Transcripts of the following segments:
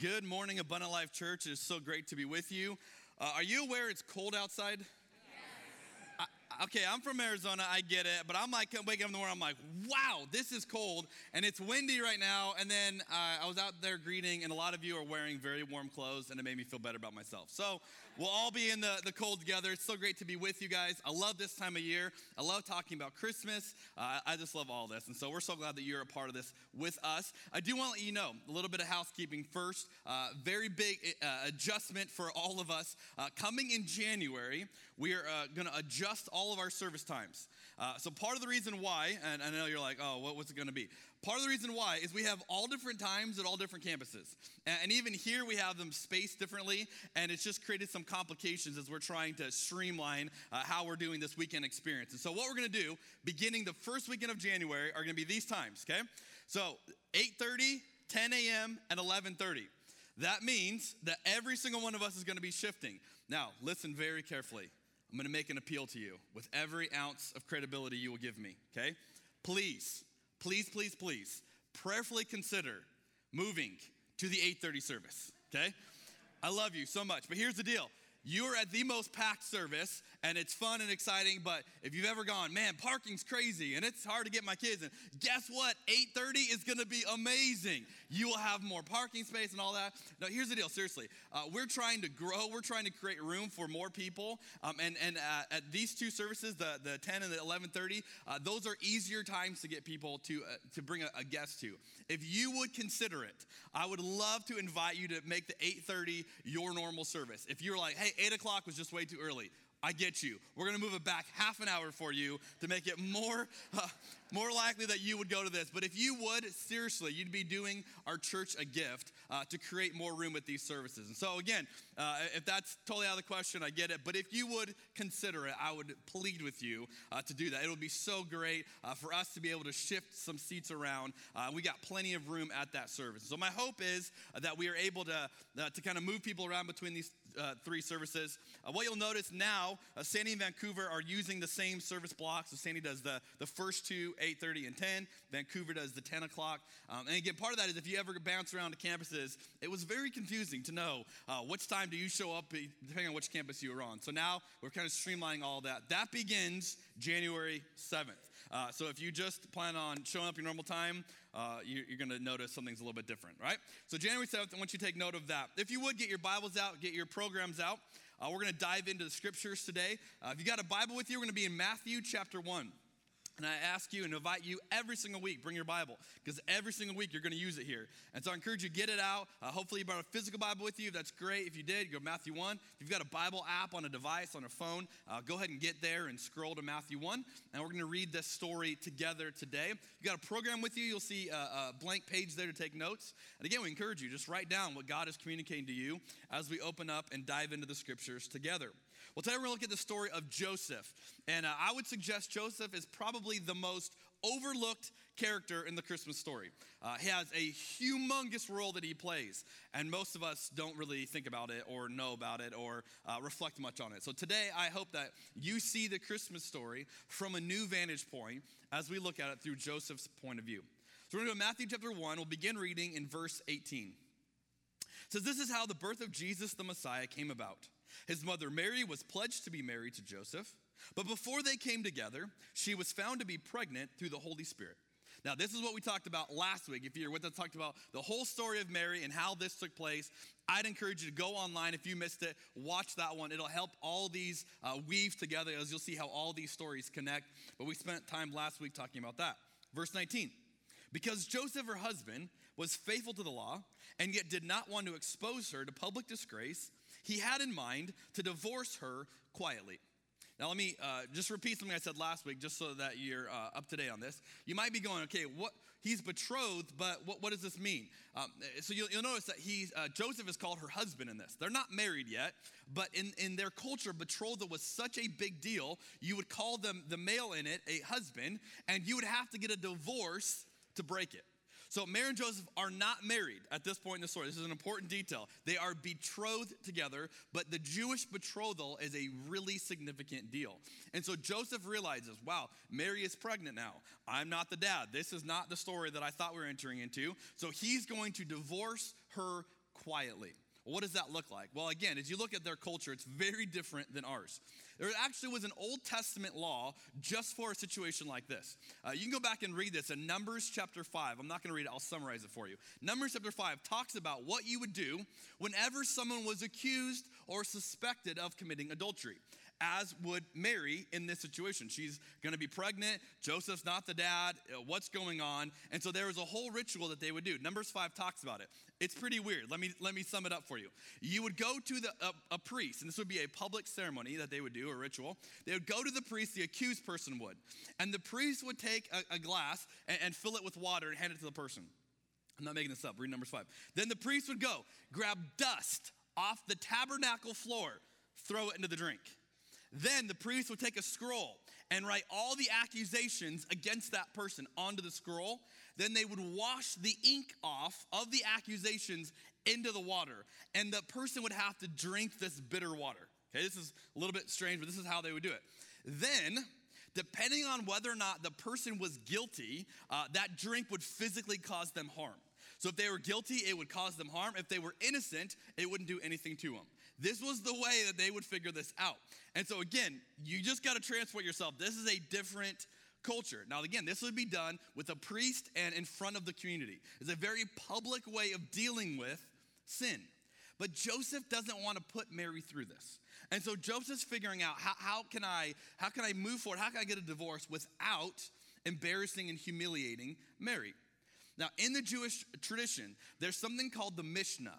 Good morning, Abundant Life Church. It is so great to be with you. Uh, are you aware it's cold outside? okay, I'm from Arizona, I get it, but I'm like waking up in the morning, I'm like, wow, this is cold, and it's windy right now. And then uh, I was out there greeting, and a lot of you are wearing very warm clothes, and it made me feel better about myself. So we'll all be in the, the cold together. It's so great to be with you guys. I love this time of year. I love talking about Christmas. Uh, I just love all this, and so we're so glad that you're a part of this with us. I do want to let you know a little bit of housekeeping first. Uh, very big uh, adjustment for all of us. Uh, coming in January, we are uh, going to adjust all of our service times. Uh, so, part of the reason why, and I know you're like, oh, what, what's it going to be? Part of the reason why is we have all different times at all different campuses. And, and even here, we have them spaced differently, and it's just created some complications as we're trying to streamline uh, how we're doing this weekend experience. And so, what we're going to do, beginning the first weekend of January, are going to be these times, okay? So, 8.30, 10 a.m., and 11.30. That means that every single one of us is going to be shifting. Now, listen very carefully. I'm going to make an appeal to you with every ounce of credibility you will give me, okay? Please, please, please, please, prayerfully consider moving to the 8:30 service, okay? I love you so much, but here's the deal. You are at the most packed service and it's fun and exciting, but if you've ever gone, man, parking's crazy and it's hard to get my kids in, guess what? 8:30 is gonna be amazing. You will have more parking space and all that. Now, here's the deal, seriously. Uh, we're trying to grow, we're trying to create room for more people. Um, and and uh, at these two services, the, the 10 and the 11:30, uh, those are easier times to get people to, uh, to bring a, a guest to. If you would consider it, I would love to invite you to make the 8:30 your normal service. If you're like, hey, 8 o'clock was just way too early, I get you. We're going to move it back half an hour for you to make it more, uh, more likely that you would go to this. But if you would, seriously, you'd be doing our church a gift uh, to create more room at these services. And so, again, uh, if that's totally out of the question, I get it. But if you would consider it, I would plead with you uh, to do that. It would be so great uh, for us to be able to shift some seats around. Uh, we got plenty of room at that service. So, my hope is that we are able to, uh, to kind of move people around between these three services. what you'll notice now, Sandy and Vancouver are using the same service blocks. So, Sandy does the, the first two 8.30 and 10. Vancouver does the 10 o'clock. Um, and again, part of that is if you ever bounce around to campuses, it was very confusing to know uh, which time do you show up depending on which campus you were on. So now we're kind of streamlining all that. That begins January 7th. Uh, so if you just plan on showing up your normal time, uh, you, are going to notice something's a little bit different, right? So January 7th, I want you to take note of that. If you would, get your Bibles out, get your programs out. Uh, we're going to dive into the scriptures today. Uh, if you got a Bible with you, we're going to be in Matthew chapter 1. And I ask you and invite you every single week, bring your Bible, because every single week you're going to use it here. And so I encourage you get it out. Uh, hopefully you brought a physical Bible with you. That's great. If you did, go to Matthew 1. If you've got a Bible app on a device, on a phone, uh, go ahead and get there and scroll to Matthew 1. And we're going to read this story together today. You got a program with you, you'll see a, a blank page there to take notes. And again, we encourage you, just write down what God is communicating to you as we open up and dive into the scriptures together. Well, today we're going to look at the story of Joseph. And uh, I would suggest Joseph is probably the most overlooked character in the Christmas story. Uh, he has a humongous role that he plays, and most of us don't really think about it or know about it or uh, reflect much on it. So today, I hope that you see the Christmas story from a new vantage point as we look at it through Joseph's point of view. So we're going to go to Matthew chapter 1. We'll begin reading in verse 18. It says, This is how the birth of Jesus the Messiah came about. His mother Mary was pledged to be married to Joseph, but before they came together, she was found to be pregnant through the Holy Spirit. Now, this is what we talked about last week. If you're with us, talked about the whole story of Mary and how this took place. I'd encourage you to go online if you missed it, watch that one. It'll help all these uh, weave together as you'll see how all these stories connect. But we spent time last week talking about that. Verse 19 Because Joseph, her husband, was faithful to the law and yet did not want to expose her to public disgrace, he had in mind to divorce her quietly. Now, let me uh, just repeat something I said last week, just so that you're uh, up to date on this. You might be going, okay, what? He's betrothed, but what, what does this mean? Um, so you'll, you'll, notice that he, uh, Joseph is called her husband in this. They're not married yet, but in, in their culture, betrothal was such a big deal. You would call them the male in it a husband, and you would have to get a divorce to break it. So Mary and Joseph are not married at this point in the story. This is an important detail. They are betrothed together, but the Jewish betrothal is a really significant deal. And so Joseph realizes, wow, Mary is pregnant now. I'm not the dad. This is not the story that I thought we were entering into. So he's going to divorce her quietly. What does that look like? Well, again, as you look at their culture, it's very different than ours. There actually was an Old Testament law just for a situation like this. Uh, you can go back and read this in Numbers chapter 5. I'm not going to read it, I'll summarize it for you. Numbers chapter 5 talks about what you would do whenever someone was accused or suspected of committing adultery as would Mary in this situation. She's going to be pregnant. Joseph's not the dad. Uh, what's going on? And so there was a whole ritual that they would do. Numbers 5 talks about it. It's pretty weird. Let me, let me sum it up for you. You would go to the, a, a priest, and this would be a public ceremony that they would do, a ritual. They would go to the priest, the accused person would. And the priest would take a, a glass and, and fill it with water and hand it to the person. I'm not making this up. Read Numbers 5. Then the priest would go, grab dust off the tabernacle floor, throw it into the drink. Then the priest would take a scroll and write all the accusations against that person onto the scroll. Then they would wash the ink off of the accusations into the water, and the person would have to drink this bitter water. Okay, this is a little bit strange, but this is how they would do it. Then, depending on whether or not the person was guilty, uh, that drink would physically cause them harm. So if they were guilty, it would cause them harm. If they were innocent, it wouldn't do anything to them. This was the way that they would figure this out. And so, again, you just got to transport yourself. This is a different culture. Now, again, this would be done with a priest and in front of the community. It's a very public way of dealing with sin. But Joseph doesn't want to put Mary through this. And so Joseph's figuring out how, how, can I how can I move forward? How can I get a divorce without embarrassing and humiliating Mary? Now, in the Jewish tradition, there's something called the Mishnah.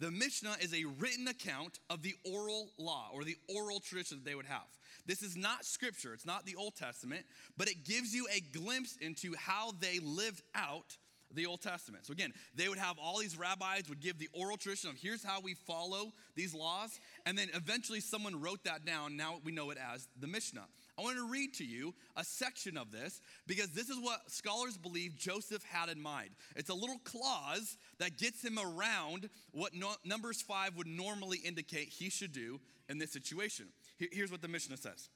The Mishnah is a written account of the oral law or the oral tradition that they would have. This is not scripture, it's not the Old Testament, but it gives you a glimpse into how they lived out the Old Testament. So again, they would have all these rabbis would give the oral tradition of here's how we follow these laws, and then eventually someone wrote that down. Now we know it as the Mishnah. I want to read to you a section of this because this is what scholars believe Joseph had in mind. It's a little clause that gets him around what no, Numbers 5 would normally indicate he should do in this situation. Here's what the Mishnah says.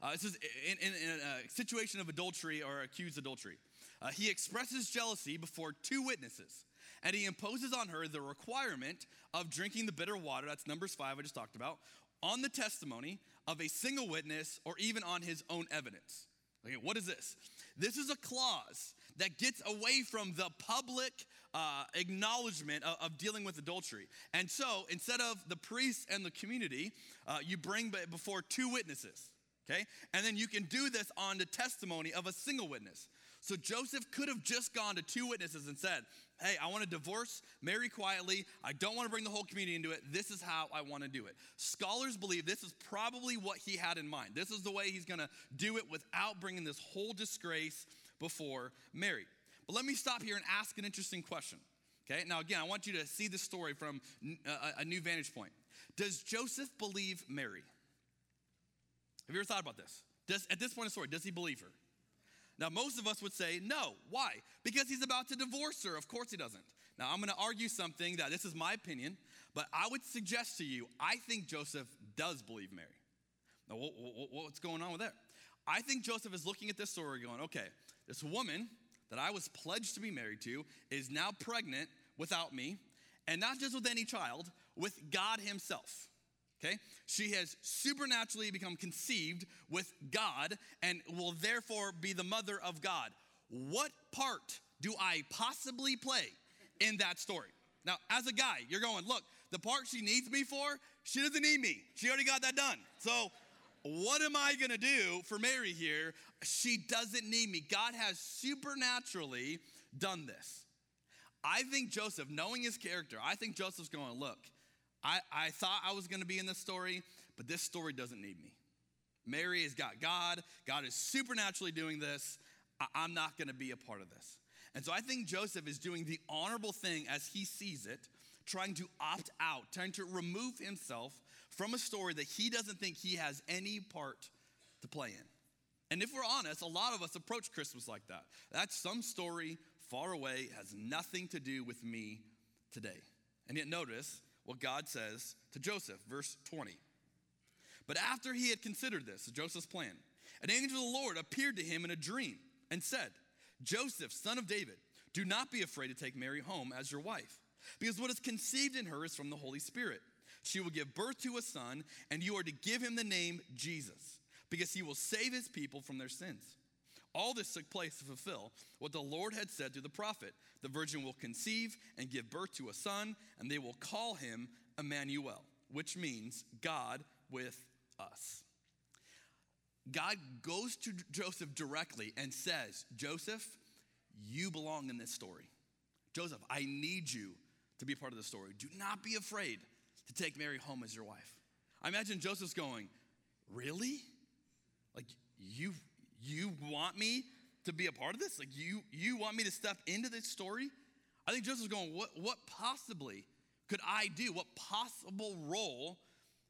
Uh, it says, in, in, in, a situation of adultery or accused adultery, uh, he expresses jealousy before two witnesses, and he imposes on her the requirement of drinking the bitter water, that's Numbers 5 I just talked about, on the testimony of a single witness or even on his own evidence. Okay, what is this? This is a clause that gets away from the public uh, acknowledgement of, of, dealing with adultery. And so instead of the priest and the community, uh, you bring before two witnesses, okay? And then you can do this on the testimony of a single witness. So Joseph could have just gone to two witnesses and said, Hey, I want to divorce Mary quietly. I don't want to bring the whole community into it. This is how I want to do it. Scholars believe this is probably what he had in mind. This is the way he's going to do it without bringing this whole disgrace before Mary. But let me stop here and ask an interesting question. Okay, now again, I want you to see the story from a, a new vantage point. Does Joseph believe Mary? Have you ever thought about this? Does, at this point in the story, does he believe her? Now, most of us would say no. Why? Because he's about to divorce her. Of course he doesn't. Now, I'm going to argue something that this is my opinion, but I would suggest to you, I think Joseph does believe Mary. Now, what's going on with that? I think Joseph is looking at this story going, okay, this woman that I was pledged to be married to is now pregnant without me, and not just with any child, with God Himself okay? She has supernaturally become conceived with God and will therefore be the mother of God. What part do I possibly play in that story? Now, as a guy, you're going, look, the part she needs me for, she doesn't need me. She already got that done. So, what am I gonna do for Mary here? She doesn't need me. God has supernaturally done this. I think Joseph, knowing his character, I think Joseph's going, look, I, I thought I was going to be in this story, but this story doesn't need me. Mary has got God. God is supernaturally doing this. I, I'm not going to be a part of this. And so I think Joseph is doing the honorable thing as he sees it, trying to opt out, trying to remove himself from a story that he doesn't think he has any part to play in. And if we're honest, a lot of us approach Christmas like that. That's some story far away, has nothing to do with me today. And yet, notice what God says to Joseph, verse 20. But after he had considered this, Joseph's plan, an angel of the Lord appeared to him in a dream and said, Joseph, son of David, do not be afraid to take Mary home as your wife, because what is conceived in her is from the Holy Spirit. She will give birth to a son, and you are to give him the name Jesus, because he will save his people from their sins. All this took place to fulfill what the Lord had said through the prophet The virgin will conceive and give birth to a son, and they will call him Emmanuel, which means God with us. God goes to Joseph directly and says, Joseph, you belong in this story. Joseph, I need you to be part of the story. Do not be afraid to take Mary home as your wife. I imagine Joseph's going, Really? Like, you, you want me to be a part of this? Like, you, you want me to step into this story? I think Joseph's going, What, what possibly could I do? What possible role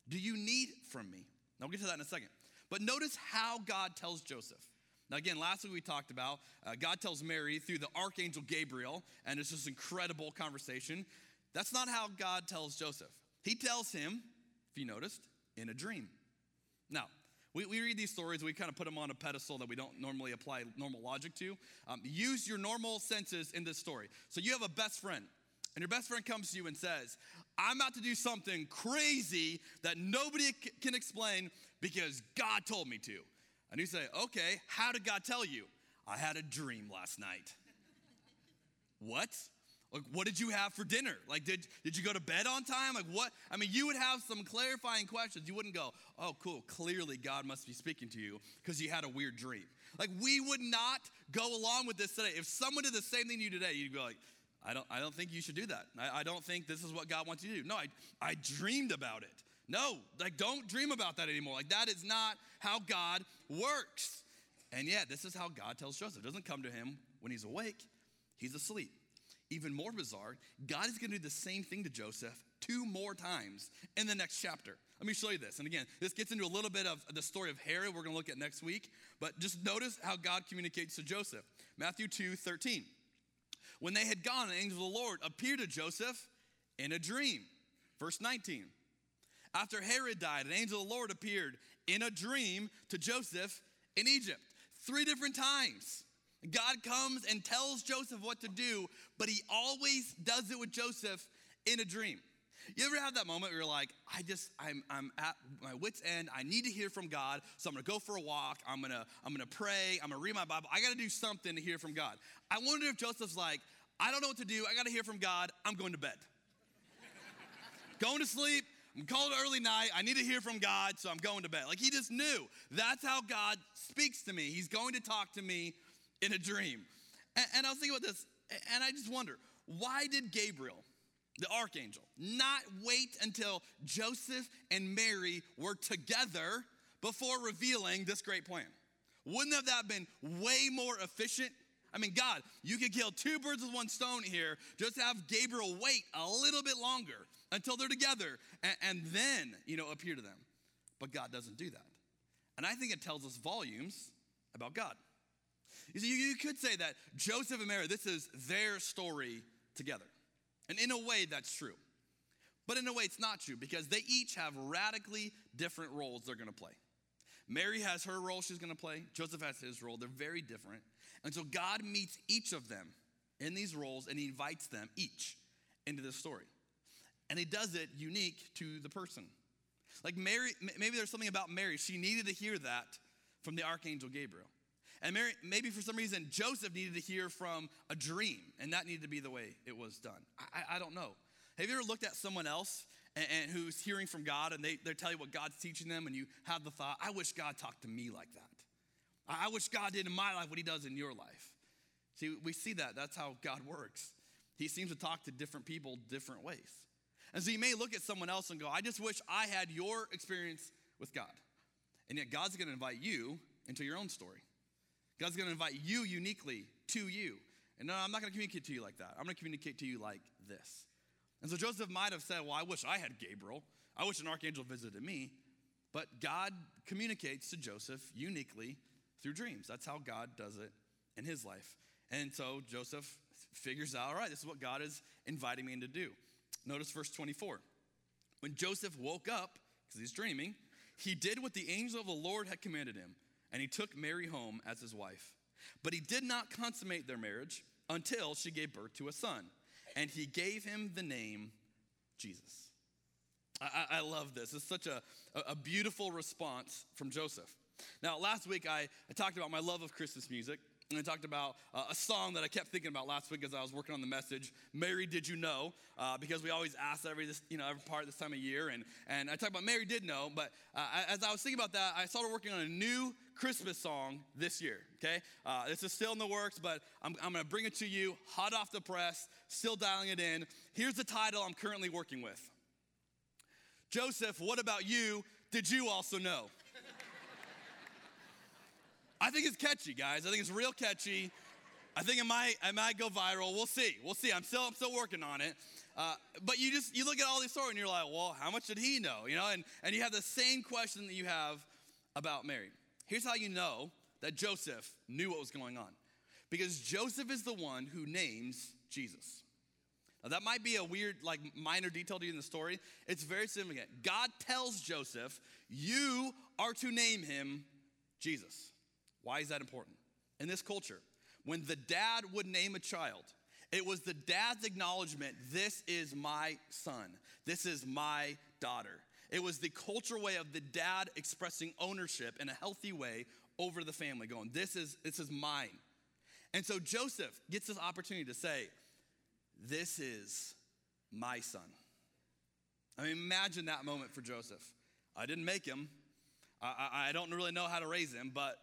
do you need from me? Now, we'll get to that in a second. But notice how God tells Joseph. Now, again, last week we talked about uh, God tells Mary through the archangel Gabriel, and it's this incredible conversation. That's not how God tells Joseph. He tells him, if you noticed, in a dream. Now, we, we read these stories, we kind of put them on a pedestal that we don't normally apply normal logic to. Um, use your normal senses in this story. So you have a best friend, and your best friend comes to you and says, I'm about to do something crazy that nobody c- can explain because God told me to. And you say, Okay, how did God tell you? I had a dream last night. what? Like, what did you have for dinner? Like, did, did you go to bed on time? Like, what? I mean, you would have some clarifying questions. You wouldn't go, oh, cool, clearly God must be speaking to you because you had a weird dream. Like, we would not go along with this today. If someone did the same thing to you today, you'd be like, I don't, I don't think you should do that. I, I don't think this is what God wants you to do. No, I, I dreamed about it. No, like, don't dream about that anymore. Like, that is not how God works. And yet, this is how God tells Joseph. It doesn't come to him when he's awake, he's asleep. Even more bizarre, God is going to do the same thing to Joseph two more times in the next chapter. Let me show you this. And again, this gets into a little bit of the story of Herod we're going to look at next week. But just notice how God communicates to Joseph. Matthew 2 13. When they had gone, an angel of the Lord appeared to Joseph in a dream. Verse 19. After Herod died, an angel of the Lord appeared in a dream to Joseph in Egypt. Three different times. God comes and tells Joseph what to do, but he always does it with Joseph in a dream. You ever have that moment where you're like, I just, I'm, I'm at my wit's end. I need to hear from God. So I'm gonna go for a walk. I'm gonna, I'm gonna pray. I'm gonna read my Bible. I gotta do something to hear from God. I wonder if Joseph's like, I don't know what to do. I gotta hear from God. I'm going to bed. going to sleep. I'm called early night. I need to hear from God, so I'm going to bed. Like he just knew. That's how God speaks to me. He's going to talk to me in a dream. And, and I was thinking about this, and I just wonder why did Gabriel, the archangel, not wait until Joseph and Mary were together before revealing this great plan? Wouldn't have that been way more efficient? I mean, God, you could kill two birds with one stone here. Just have Gabriel wait a little bit longer until they're together and, and then, you know, appear to them. But God doesn't do that. And I think it tells us volumes about God. You see, you could say that Joseph and Mary, this is their story together. And in a way, that's true. But in a way, it's not true because they each have radically different roles they're gonna play. Mary has her role she's gonna play, Joseph has his role. They're very different. And so God meets each of them in these roles and he invites them each into this story. And he does it unique to the person. Like Mary, maybe there's something about Mary. She needed to hear that from the archangel Gabriel. And Mary, maybe for some reason, Joseph needed to hear from a dream, and that needed to be the way it was done. I, I don't know. Have you ever looked at someone else and, and who's hearing from God, and they, they tell you what God's teaching them, and you have the thought, I wish God talked to me like that. I, I wish God did in my life what he does in your life. See, we see that. That's how God works. He seems to talk to different people different ways. And so you may look at someone else and go, I just wish I had your experience with God. And yet God's gonna invite you into your own story. God's gonna invite you uniquely to you. And no, I'm not gonna communicate to you like that. I'm gonna communicate to you like this. And so Joseph might have said, Well, I wish I had Gabriel. I wish an archangel visited me. But God communicates to Joseph uniquely through dreams. That's how God does it in his life. And so Joseph figures out, all right, this is what God is inviting me to do. Notice verse 24. When Joseph woke up, because he's dreaming, he did what the angel of the Lord had commanded him and he took Mary home as his wife. But he did not consummate their marriage until she gave birth to a son. and he gave him the name Jesus. I, I love this. It's such a, a beautiful response from Joseph. Now, last week I, I talked about my love of Christmas music. And I talked about uh, a song that I kept thinking about last week as I was working on the message, Mary Did You Know? Uh, because we always ask every, this, you know, every part of this time of year. And, and I talked about Mary Did Know, but uh, as I was thinking about that, I started working on a new Christmas song this year, okay? Uh, this is still in the works, but I'm, I'm gonna bring it to you hot off the press, still dialing it in. Here's the title I'm currently working with Joseph, what about you? Did you also know? I think it's catchy, guys. I think it's real catchy. I think it might, it might go viral. We'll see. We'll see. I'm still, I'm still working on it. Uh, but you just, you look at all these stories and you're like, well, how much did he know? You know, and, and you have the same question that you have about Mary. Here's how you know that Joseph knew what was going on. Because Joseph is the one who names Jesus. Now, that might be a weird, like, minor detail to you in the story. It's very significant. God tells Joseph, You are to name him Jesus. Why is that important? In this culture, when the dad would name a child, it was the dad's acknowledgement this is my son, this is my daughter. It was the cultural way of the dad expressing ownership in a healthy way over the family, going, This is, this is mine. And so Joseph gets this opportunity to say, This is my son. I mean, imagine that moment for Joseph. I didn't make him, I, I, I don't really know how to raise him, but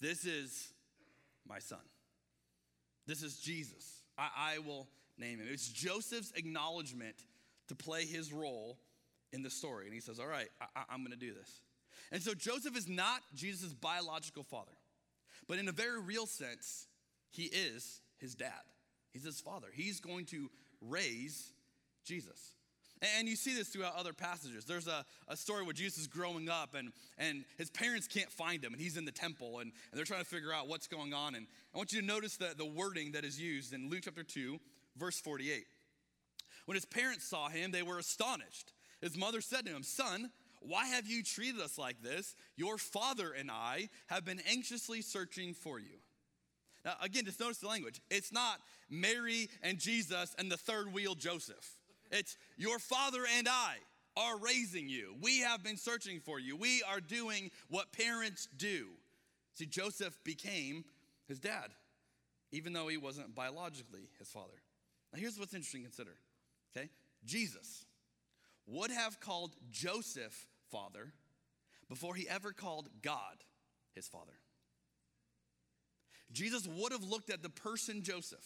this is my son. This is Jesus. I, I will name him. It's Joseph's acknowledgement to play his role in the story. And he says, All right, I, I'm going to do this. And so Joseph is not Jesus' biological father, but in a very real sense, he is his dad. He's his father. He's going to raise Jesus. And you see this throughout other passages. There's a, a story where Jesus is growing up and, and his parents can't find him and he's in the temple and, and they're trying to figure out what's going on. And I want you to notice the, the wording that is used in Luke chapter 2, verse 48. When his parents saw him, they were astonished. His mother said to him, Son, why have you treated us like this? Your father and I have been anxiously searching for you. Now, again, just notice the language. It's not Mary and Jesus and the third wheel Joseph. It's your father and I are raising you. We have been searching for you. We are doing what parents do. See, Joseph became his dad, even though he wasn't biologically his father. Now, here's what's interesting to consider, okay? Jesus would have called Joseph father before he ever called God his father. Jesus would have looked at the person Joseph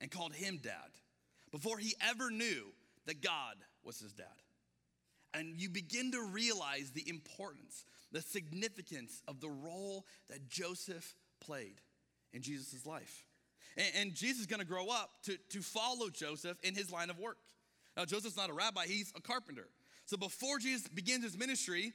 and called him dad before he ever knew that God was his dad. And you begin to realize the importance, the significance of the role that Joseph played in Jesus' life. And, and Jesus is gonna grow up to, to follow Joseph in his line of work. Now, Joseph's not a rabbi, he's a carpenter. So before Jesus begins his ministry,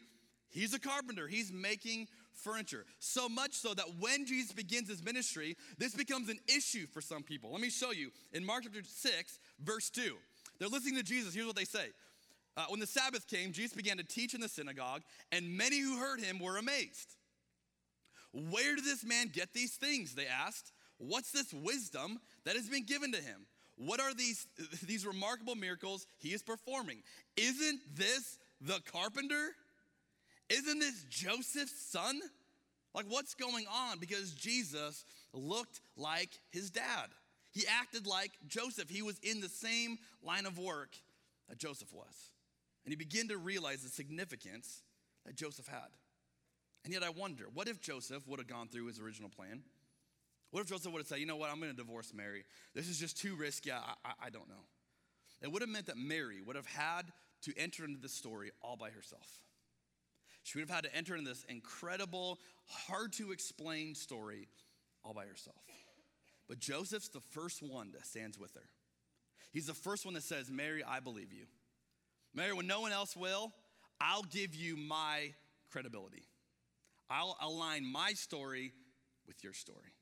he's a carpenter, he's making furniture. So much so that when Jesus begins his ministry, this becomes an issue for some people. Let me show you in Mark chapter 6, verse 2. They're listening to Jesus. Here's what they say. Uh, when the Sabbath came, Jesus began to teach in the synagogue, and many who heard him were amazed. Where did this man get these things? They asked. What's this wisdom that has been given to him? What are these, these remarkable miracles he is performing? Isn't this the carpenter? Isn't this Joseph's son? Like, what's going on? Because Jesus looked like his dad. He acted like Joseph. He was in the same line of work that Joseph was. And he began to realize the significance that Joseph had. And yet I wonder, what if Joseph would have gone through his original plan? What if Joseph would have said, you know what, I'm going to divorce Mary. This is just too risky. I, I, I don't know. It would have meant that Mary would have had to enter into this story all by herself. She would have had to enter into this incredible, hard to explain story all by herself. But Joseph's the first one that stands with her. He's the first one that says, Mary, I believe you. Mary, when no one else will, I'll give you my credibility. I'll align my story with your story.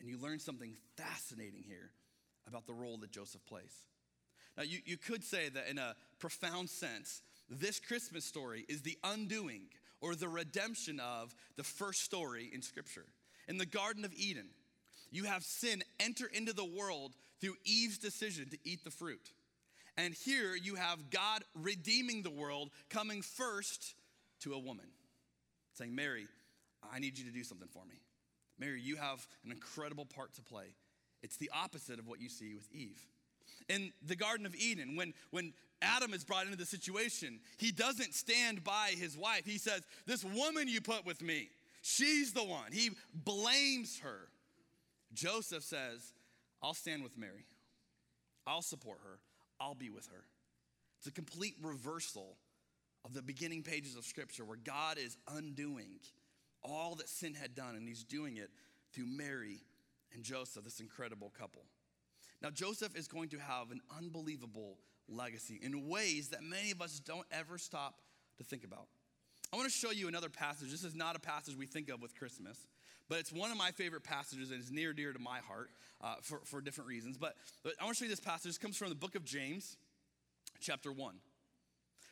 And you learn something fascinating here about the role that Joseph plays. Now, you, you could say that in a profound sense, this Christmas story is the undoing or the redemption of the first story in Scripture. In the Garden of Eden, you have sin enter into the world through Eve's decision to eat the fruit. And here you have God redeeming the world, coming first to a woman, saying, Mary, I need you to do something for me. Mary, you have an incredible part to play. It's the opposite of what you see with Eve. In the Garden of Eden, when, when Adam is brought into the situation, he doesn't stand by his wife. He says, This woman you put with me, she's the one. He blames her. Joseph says, I'll stand with Mary, I'll support her, I'll be with her. It's a complete reversal of the beginning pages of Scripture where God is undoing all that sin had done, and He's doing it through Mary and Joseph, this incredible couple. Now, Joseph is going to have an unbelievable legacy in ways that many of us don't ever stop to think about. I want to show you another passage. This is not a passage we think of with Christmas, but it's one of my favorite passages and it's near dear to my heart uh, for, for different reasons. But, but I want to show you this passage. This comes from the book of James, chapter 1.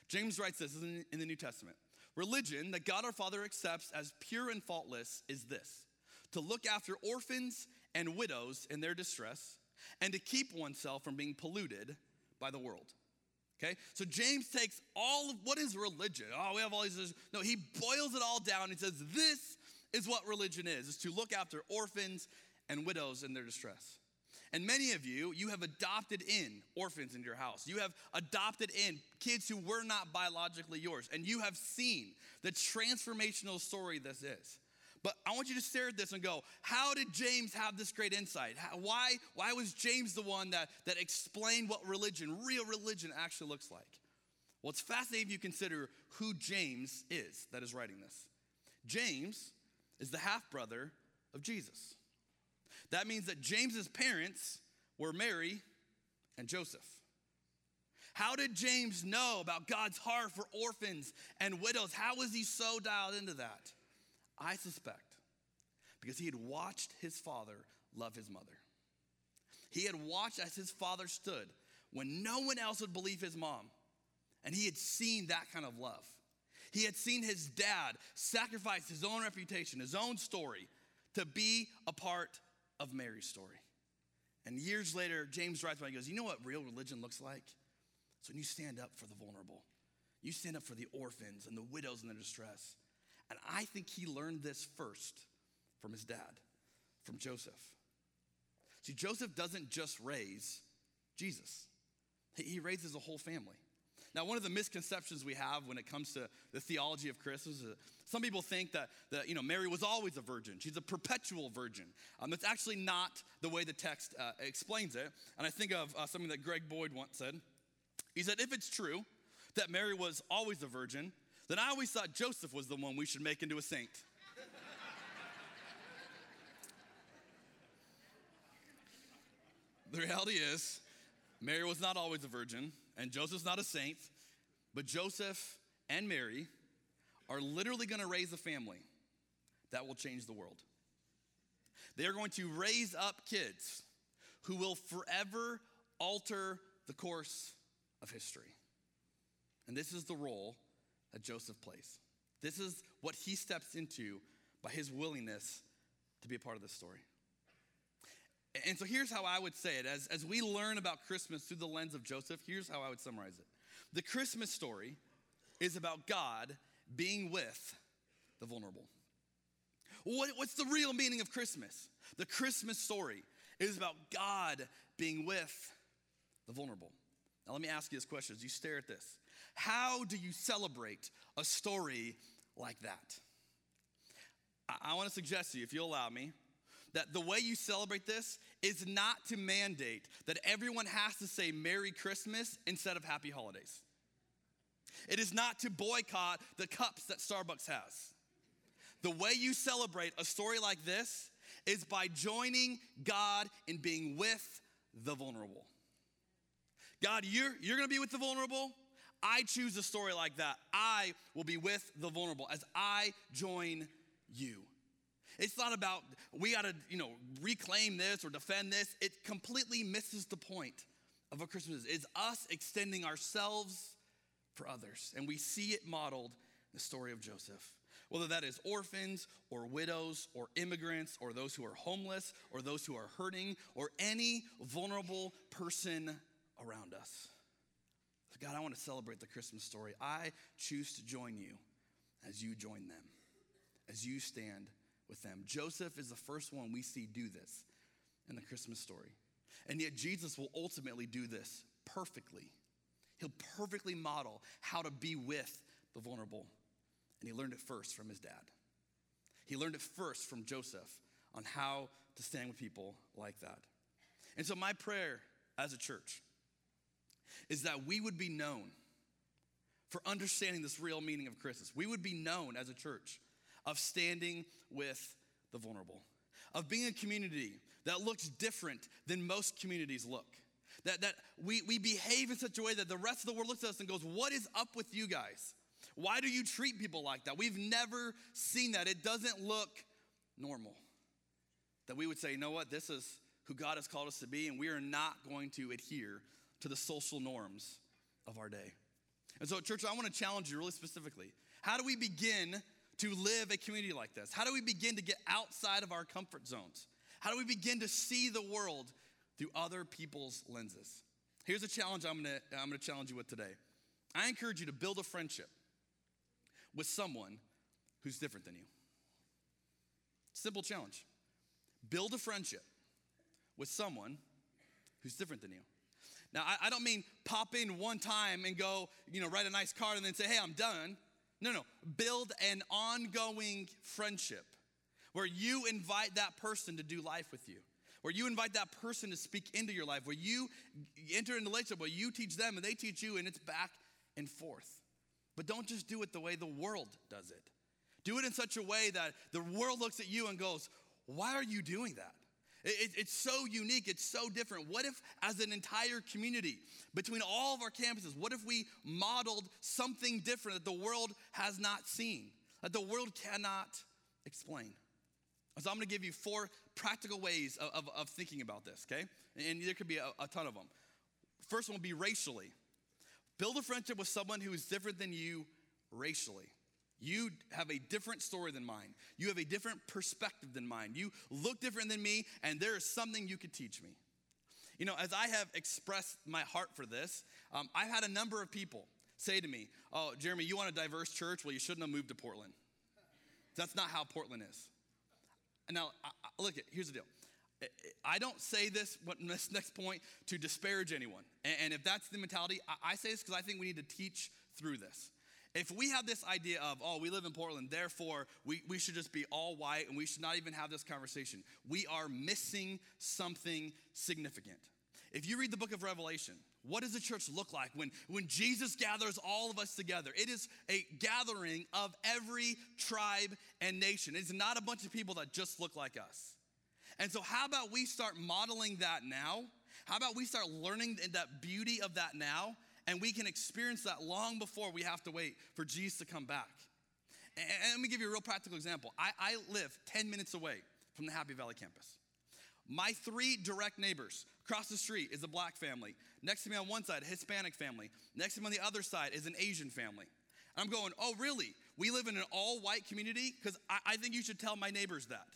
James writes this, in, in the New Testament. Religion that God our Father accepts as pure and faultless is this to look after orphans and widows in their distress, and to keep oneself from being polluted by the world. Okay? So James takes all of what is religion? Oh, we have all these. No, he boils it all down. He says, This is what religion is, is to look after orphans and widows in their distress. And many of you, you have adopted in orphans in your house. You have adopted in kids who were not biologically yours. And you have seen the transformational story this is. But I want you to stare at this and go, how did James have this great insight? How, why, why was James the one that, that explained what religion, real religion, actually looks like? Well, it's fascinating if you consider who James is that is writing this. James is the half brother of Jesus. That means that James's parents were Mary and Joseph. How did James know about God's heart for orphans and widows? How was he so dialed into that? I suspect because he had watched his father love his mother. He had watched as his father stood when no one else would believe his mom, and he had seen that kind of love. He had seen his dad sacrifice his own reputation, his own story, to be a part of Mary's story. And years later, James writes about it, he goes, You know what real religion looks like? So when you stand up for the vulnerable, you stand up for the orphans and the widows in their distress. And I think he learned this first from his dad, from Joseph. See, Joseph doesn't just raise Jesus, he raises a whole family. Now, one of the misconceptions we have when it comes to the theology of Christmas is some people think that, that you know, Mary was always a virgin. She's a perpetual virgin. Um, that's actually not the way the text uh, explains it. And I think of uh, something that Greg Boyd once said. He said, if it's true that Mary was always a virgin, then I always thought Joseph was the one we should make into a saint. the reality is, Mary was not always a virgin, and Joseph's not a saint, but Joseph and Mary are literally going to raise a family that will change the world. They are going to raise up kids who will forever alter the course of history. And this is the role that Joseph plays. This is what he steps into by his willingness to be a part of this story. And so here's how I would say it. As, as we learn about Christmas through the lens of Joseph, here's how I would summarize it. The Christmas story is about God being with the vulnerable. What, what's the real meaning of Christmas? The Christmas story is about God being with the vulnerable. Now, let me ask you this question as you stare at this. How do you celebrate a story like that? I, I want to suggest to you, if you'll allow me, that the way you celebrate this is not to mandate that everyone has to say Merry Christmas instead of Happy Holidays. It is not to boycott the cups that Starbucks has. The way you celebrate a story like this is by joining God in being with the vulnerable. God, you're, you're gonna be with the vulnerable. I choose a story like that. I will be with the vulnerable as I join you. It's not about we got to, you know, reclaim this or defend this. It completely misses the point of what Christmas is. It's us extending ourselves for others. And we see it modeled in the story of Joseph. Whether that is orphans or widows or immigrants or those who are homeless or those who are hurting or any vulnerable person around us. So God, I want to celebrate the Christmas story. I choose to join you as you join them, as you stand with them. Joseph is the first one we see do this in the Christmas story. And yet, Jesus will ultimately do this perfectly. He'll perfectly model how to be with the vulnerable. And he learned it first from his dad. He learned it first from Joseph on how to stand with people like that. And so, my prayer as a church is that we would be known for understanding this real meaning of Christmas. We would be known as a church of standing with the vulnerable, of being a community that looks different than most communities look. That, that we, we behave in such a way that the rest of the world looks at us and goes, What is up with you guys? Why do you treat people like that? We've never seen that. It doesn't look normal. That we would say, You know what? This is who God has called us to be, and we are not going to adhere to the social norms of our day. And so, church, I want to challenge you really specifically. How do we begin to live a community like this? How do we begin to get outside of our comfort zones? How do we begin to see the world through other people's lenses? Here's a challenge I'm gonna, I'm gonna challenge you with today. I encourage you to build a friendship with someone who's different than you. Simple challenge. Build a friendship with someone who's different than you. Now, I, I, don't mean pop in one time and go, you know, write a nice card and then say, hey, I'm done. No, no. Build an ongoing friendship where you invite that person to do life with you, where you invite that person to speak into your life, where you enter into relationship where you teach them and they teach you, and it's back and forth. But don't just do it the way the world does it. Do it in such a way that the world looks at you and goes, Why are you doing that? It, it's so unique, it's so different. What if, as an entire community, between all of our campuses, what if we modeled something different that the world has not seen, that the world cannot explain? So I'm gonna give you four practical ways of, of, of thinking about this, okay? And there could be a, a ton of them. First one would be racially. Build a friendship with someone who is different than you racially. You have a different story than mine. You have a different perspective than mine. You look different than me, and there is something you could teach me. You know, as I have expressed my heart for this, um, I've had a number of people say to me, Oh, Jeremy, you want a diverse church? Well, you shouldn't have moved to Portland. That's not how Portland is. And now, I, I, look, here's the deal. I don't say this, what this next point, to disparage anyone. And, and if that's the mentality, I, I say this because I think we need to teach through this. If we have this idea of, oh, we live in Portland, therefore we, we should just be all white and we should not even have this conversation, we are missing something significant. If you read the book of Revelation, what does the church look like when, when Jesus gathers all of us together? It is a gathering of every tribe and nation. It's not a bunch of people that just look like us. And so, how about we start modeling that now? How about we start learning that beauty of that now? And we can experience that long before we have to wait for Jesus to come back. And, let me give you a real practical example. I, I live 10 minutes away from the Happy Valley campus. My three direct neighbors across the street is a black family. Next to me on one side, a Hispanic family. Next to me on the other side is an Asian family. And I'm going, oh, really? We live in an all white community? Because I, I think you should tell my neighbors that.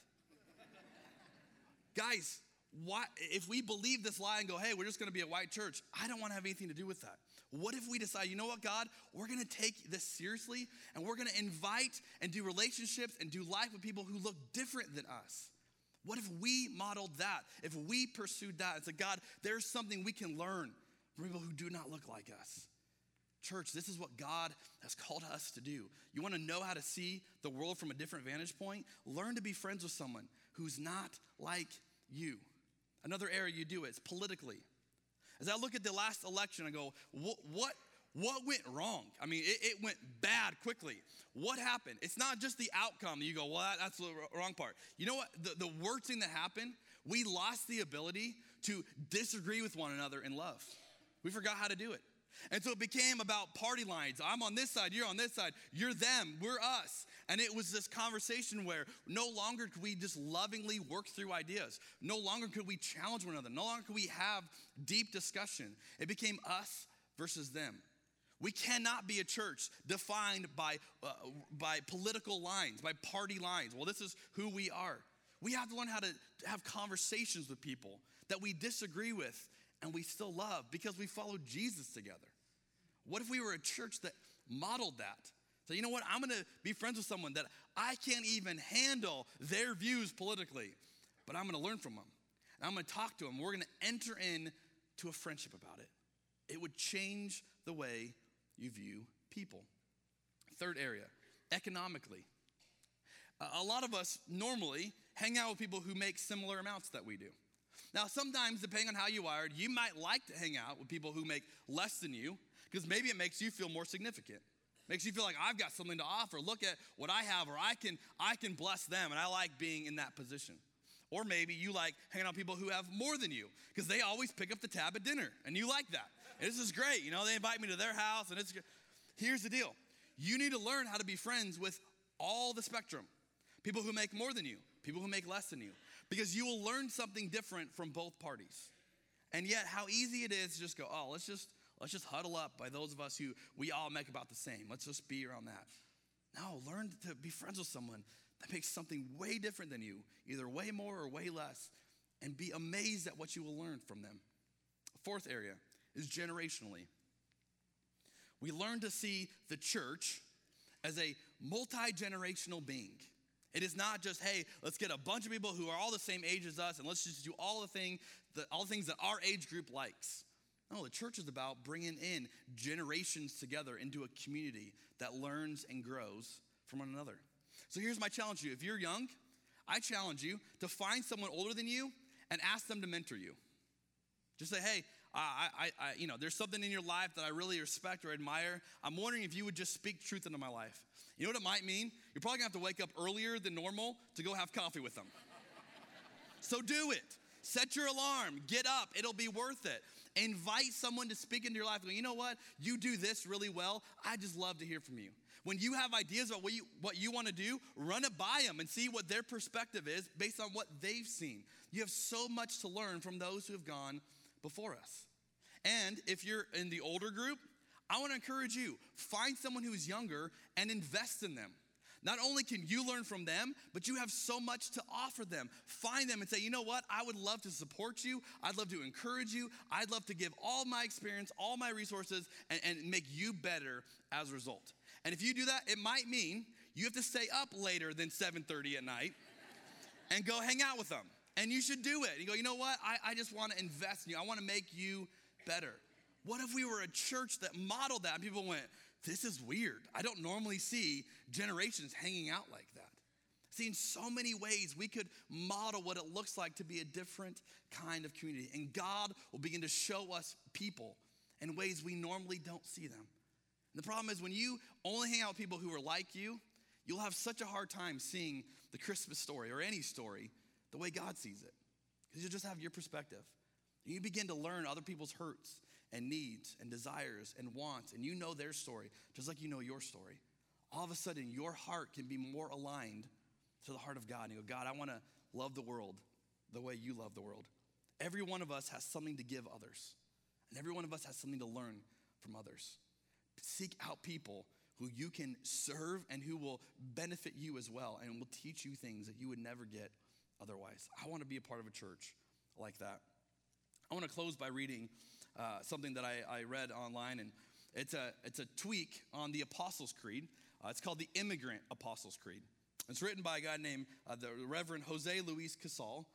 Guys, why, if we believe this lie and go, hey, we're just gonna be a white church, I don't wanna have anything to do with that. What if we decide, you know what, God, we're gonna take this seriously and we're gonna invite and do relationships and do life with people who look different than us? What if we modeled that? If we pursued that and said, God, there's something we can learn from people who do not look like us. Church, this is what God has called us to do. You wanna know how to see the world from a different vantage point? Learn to be friends with someone who's not like you. Another area you do it is politically. As I look at the last election, I go, what, what, what went wrong? I mean, it, it, went bad quickly. What happened? It's not just the outcome. You go, well, that, that's the wrong part. You know what? The, the worst thing that happened, we lost the ability to disagree with one another in love. We forgot how to do it. And so it became about party lines. I'm on this side, you're on this side, you're them, we're us. And it was this conversation where no longer could we just lovingly work through ideas. No longer could we challenge one another. No longer could we have deep discussion. It became us versus them. We cannot be a church defined by, uh, by political lines, by party lines. Well, this is who we are. We have to learn how to have conversations with people that we disagree with and we still love because we follow Jesus together. What if we were a church that modeled that? So, you know what? I'm gonna be friends with someone that I can't even handle their views politically, but I'm gonna learn from them. And I'm gonna talk to them. We're gonna enter into a friendship about it. It would change the way you view people. Third area, economically. A lot of us normally hang out with people who make similar amounts that we do. Now, sometimes, depending on how you wired, you might like to hang out with people who make less than you because maybe it makes you feel more significant. Makes you feel like I've got something to offer. Look at what I have, or I can I can bless them, and I like being in that position. Or maybe you like hanging out with people who have more than you because they always pick up the tab at dinner, and you like that. And this is great. You know, they invite me to their house, and it's. Here's the deal: you need to learn how to be friends with all the spectrum. People who make more than you, people who make less than you, because you will learn something different from both parties. And yet, how easy it is to just go, oh, let's just let's just huddle up by those of us who we all make about the same. Let's just be around that. No, learn to be friends with someone that makes something way different than you, either way more or way less, and be amazed at what you will learn from them. Fourth area is generationally. We learn to see the church as a multi generational being. It is not just, hey, let's get a bunch of people who are all the same age as us and let's just do all the, thing, the, all the things that our age group likes. No, the church is about bringing in generations together into a community that learns and grows from one another. So here's my challenge to you. If you're young, I challenge you to find someone older than you and ask them to mentor you. Just say, hey, I, I, I, you know, there's something in your life that I really respect or admire. I'm wondering if you would just speak truth into my life. You know what it might mean? You're probably gonna have to wake up earlier than normal to go have coffee with them. so do it. Set your alarm, get up, it'll be worth it. Invite someone to speak into your life. You know what? You do this really well. I just love to hear from you. When you have ideas about what you, what you want to do, run it by them and see what their perspective is based on what they've seen. You have so much to learn from those who have gone before us. And if you're in the older group, I want to encourage you find someone who's younger and invest in them. Not only can you learn from them, but you have so much to offer them. Find them and say, you know what? I would love to support you. I'd love to encourage you. I'd love to give all my experience, all my resources, and, and make you better as a result. And if you do that, it might mean you have to stay up later than 7:30 at night and go hang out with them. And you should do it. You go, you know what? I, I just want to invest in you. I want to make you better. What if we were a church that modeled that? And people went, this is weird. I don't normally see generations hanging out like that. See, in so many ways, we could model what it looks like to be a different kind of community. And God will begin to show us people in ways we normally don't see them. And the problem is, when you only hang out with people who are like you, you'll have such a hard time seeing the Christmas story or any story the way God sees it. Because you'll just have your perspective. And you begin to learn other people's hurts and needs and desires and wants, and you know their story just like you know your story. All of a sudden, your heart can be more aligned to the heart of God. And you go, God, I want to love the world the way you love the world. Every one of us has something to give others, and every one of us has something to learn from others. Seek out people who you can serve and who will benefit you as well and will teach you things that you would never get otherwise. I want to be a part of a church like that. I want to close by reading uh, something that I, I, read online, and it's a, it's a tweak on the Apostles' Creed. Uh, it's called the Immigrant Apostles' Creed. It's written by a guy named uh, the Reverend Jose Luis Casal.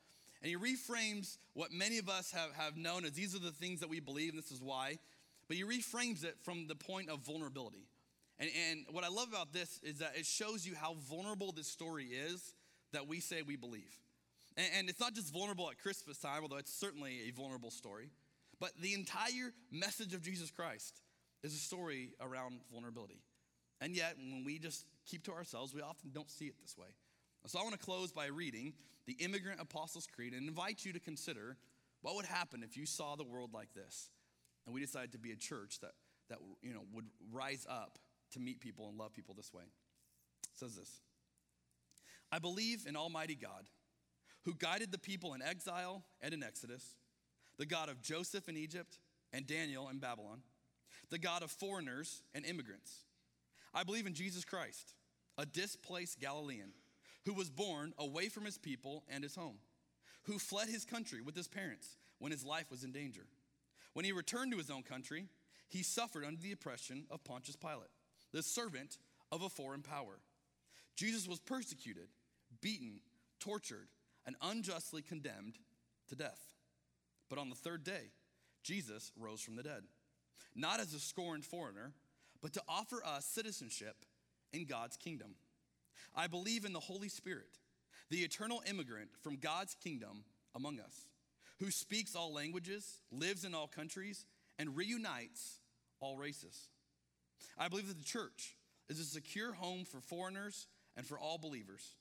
And he reframes what many of us have, have known as these are the things that we believe, and this is why. But he reframes it from the point of vulnerability. And, and what I love about this is that it shows you how vulnerable this story is that we say we believe. And, and it's not just vulnerable at Christmas time, although it's certainly a vulnerable story, but the entire message of Jesus Christ is a story around vulnerability. And yet, when we just keep to ourselves, we often don't see it this way. So I want to close by reading the Immigrant Apostles' Creed and invite you to consider what would happen if you saw the world like this and we decided to be a church that, that you know, would rise up to meet people and love people this way. It says this I believe in Almighty God who guided the people in exile and in Exodus, the God of Joseph in Egypt and Daniel in Babylon, the God of foreigners and immigrants. I believe in Jesus Christ, a displaced Galilean who was born away from his people and his home, who fled his country with his parents when his life was in danger. When he returned to his own country, he suffered under the oppression of Pontius Pilate, the servant of a foreign power. Jesus was persecuted, beaten, tortured, and unjustly condemned to death. But on the third day, Jesus rose from the dead, not as a scorned foreigner, but to offer us citizenship in God's kingdom. I believe in the Holy Spirit, the eternal immigrant from God's kingdom among us, who speaks all languages, lives in all countries, and reunites all races. I believe that the church is a secure home for foreigners and for all believers.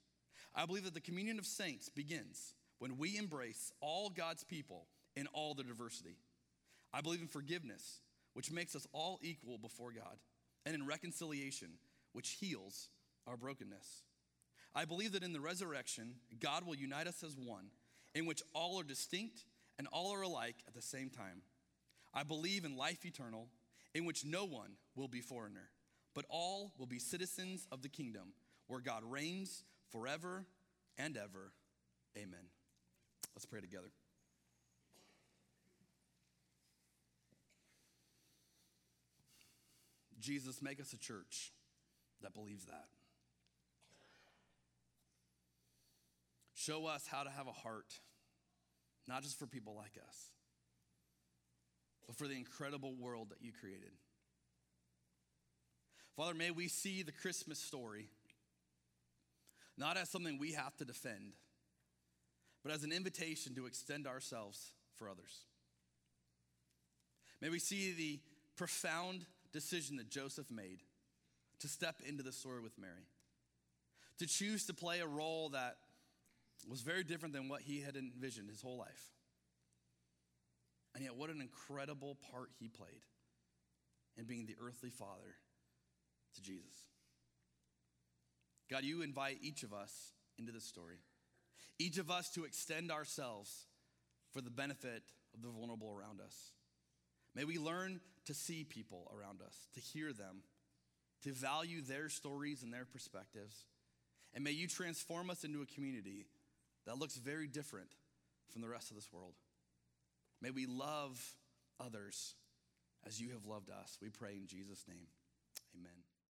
I believe that the communion of saints begins when we embrace all God's people in all their diversity. I believe in forgiveness, which makes us all equal before God, and in reconciliation, which heals our brokenness. I believe that in the resurrection, God will unite us as one, in which all are distinct and all are alike at the same time. I believe in life eternal, in which no one will be foreigner, but all will be citizens of the kingdom, where God reigns forever and ever. Amen. Let's pray together. Jesus, make us a church that believes that. Show us how to have a heart, not just for people like us, but for the incredible world that you created. Father, may we see the Christmas story not as something we have to defend, but as an invitation to extend ourselves for others. May we see the profound decision that Joseph made to step into the story with Mary, to choose to play a role that was very different than what he had envisioned his whole life. And yet, what an incredible part he played in being the earthly father to Jesus. God, you invite each of us into this story, each of us to extend ourselves for the benefit of the vulnerable around us. May we learn to see people around us, to hear them, to value their stories and their perspectives. And may you transform us into a community that looks very different from the rest of this world. May we love others as you have loved us. We pray in Jesus' name.